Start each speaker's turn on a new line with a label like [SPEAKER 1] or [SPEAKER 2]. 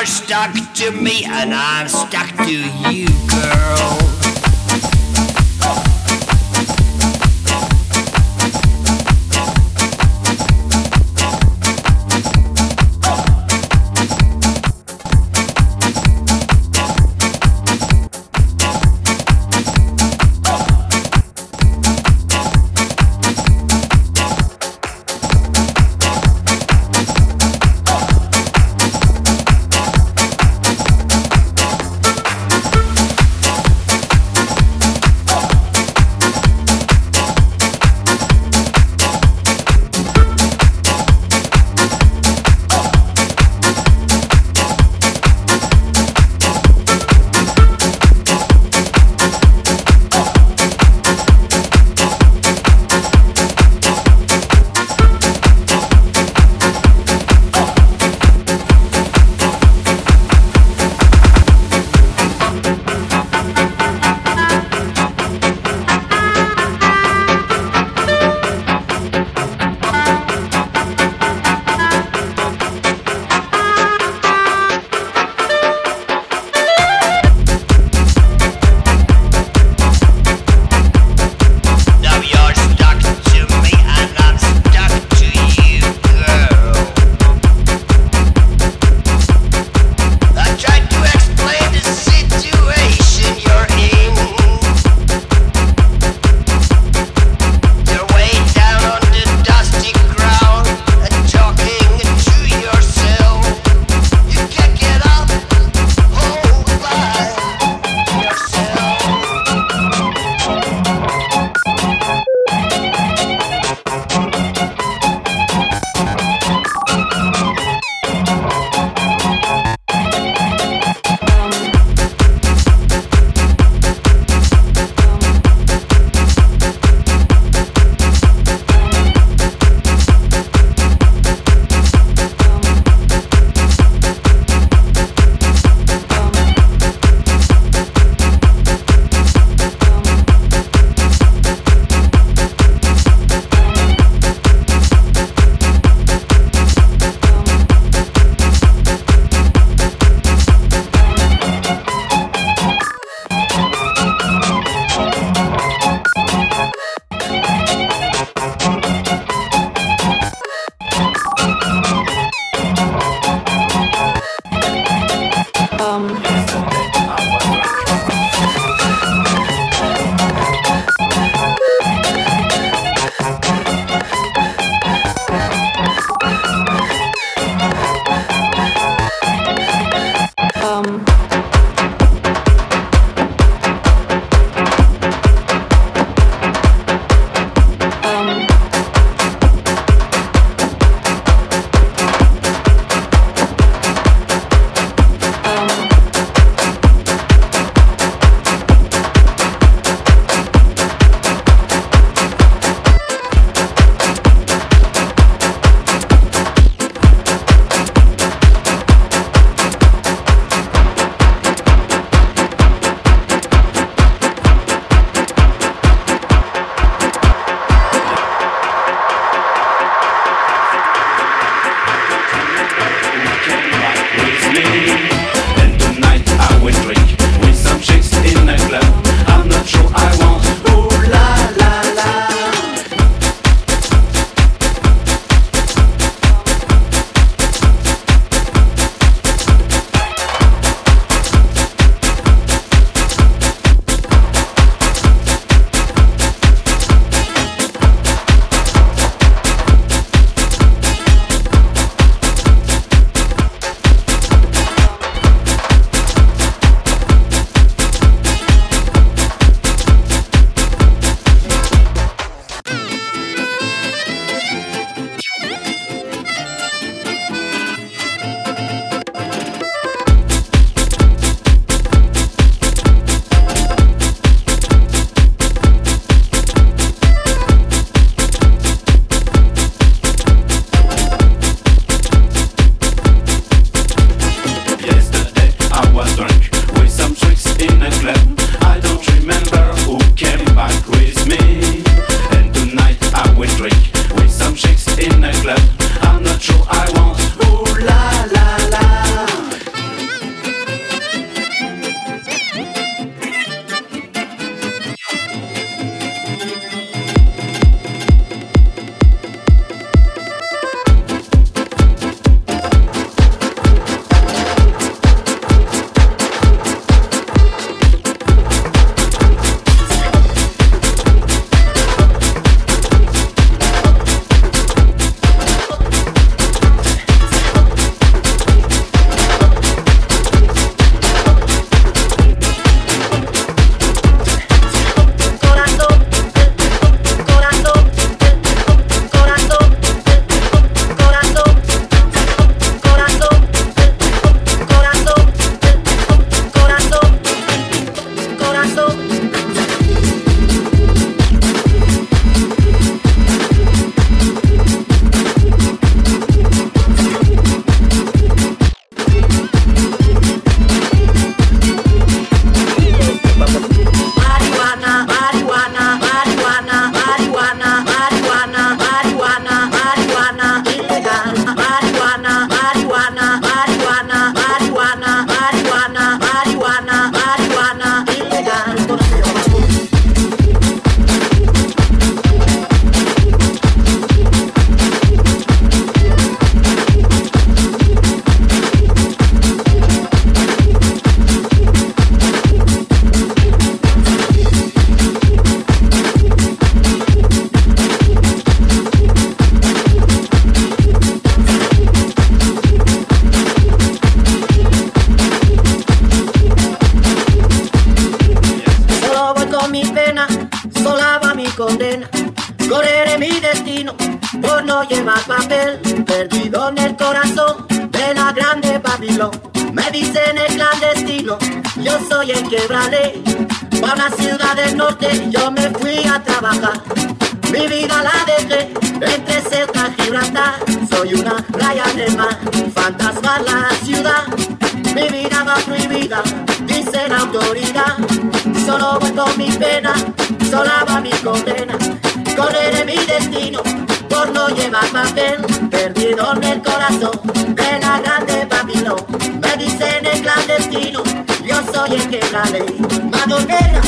[SPEAKER 1] You're stuck to me and I'm stuck to you, girl.
[SPEAKER 2] perdido en el corazón de la grande Babilón. Me dicen el clandestino, yo soy el que la ley. Madonera,